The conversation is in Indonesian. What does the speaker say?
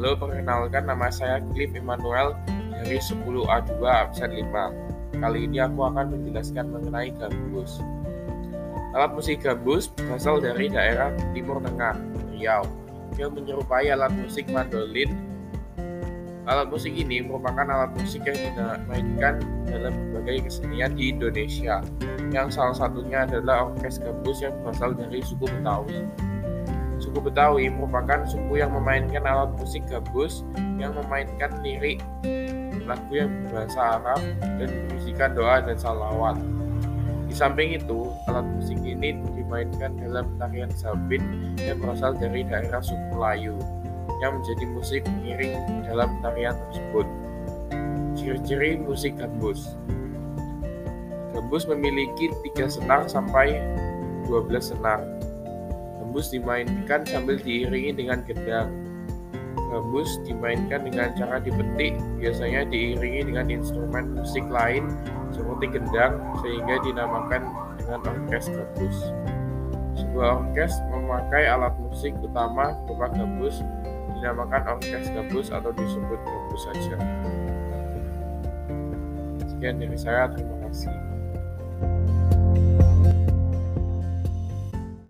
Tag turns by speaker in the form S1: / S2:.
S1: Halo, perkenalkan nama saya Cliff Emmanuel dari 10A2 absen 5. Kali ini aku akan menjelaskan mengenai gambus. Alat musik gambus berasal dari daerah Timur Tengah, Riau, yang menyerupai alat musik mandolin. Alat musik ini merupakan alat musik yang dimainkan dalam berbagai kesenian di Indonesia, yang salah satunya adalah orkes gambus yang berasal dari suku Betawi. Suku Betawi merupakan suku yang memainkan alat musik gambus yang memainkan lirik lagu yang berbahasa Arab dan berisikan doa dan salawat. Di samping itu, alat musik ini dimainkan dalam tarian sabit yang berasal dari daerah suku Melayu yang menjadi musik pengiring dalam tarian tersebut. Ciri-ciri musik gambus Gambus memiliki tiga senar sampai 12 senar Gambus dimainkan sambil diiringi dengan gendang. Gambus dimainkan dengan cara dipetik, biasanya diiringi dengan instrumen musik lain seperti gendang, sehingga dinamakan dengan orkes gambus. Sebuah orkes memakai alat musik utama berupa gambus, dinamakan orkes gambus atau disebut gambus saja. Sekian dari saya, terima kasih.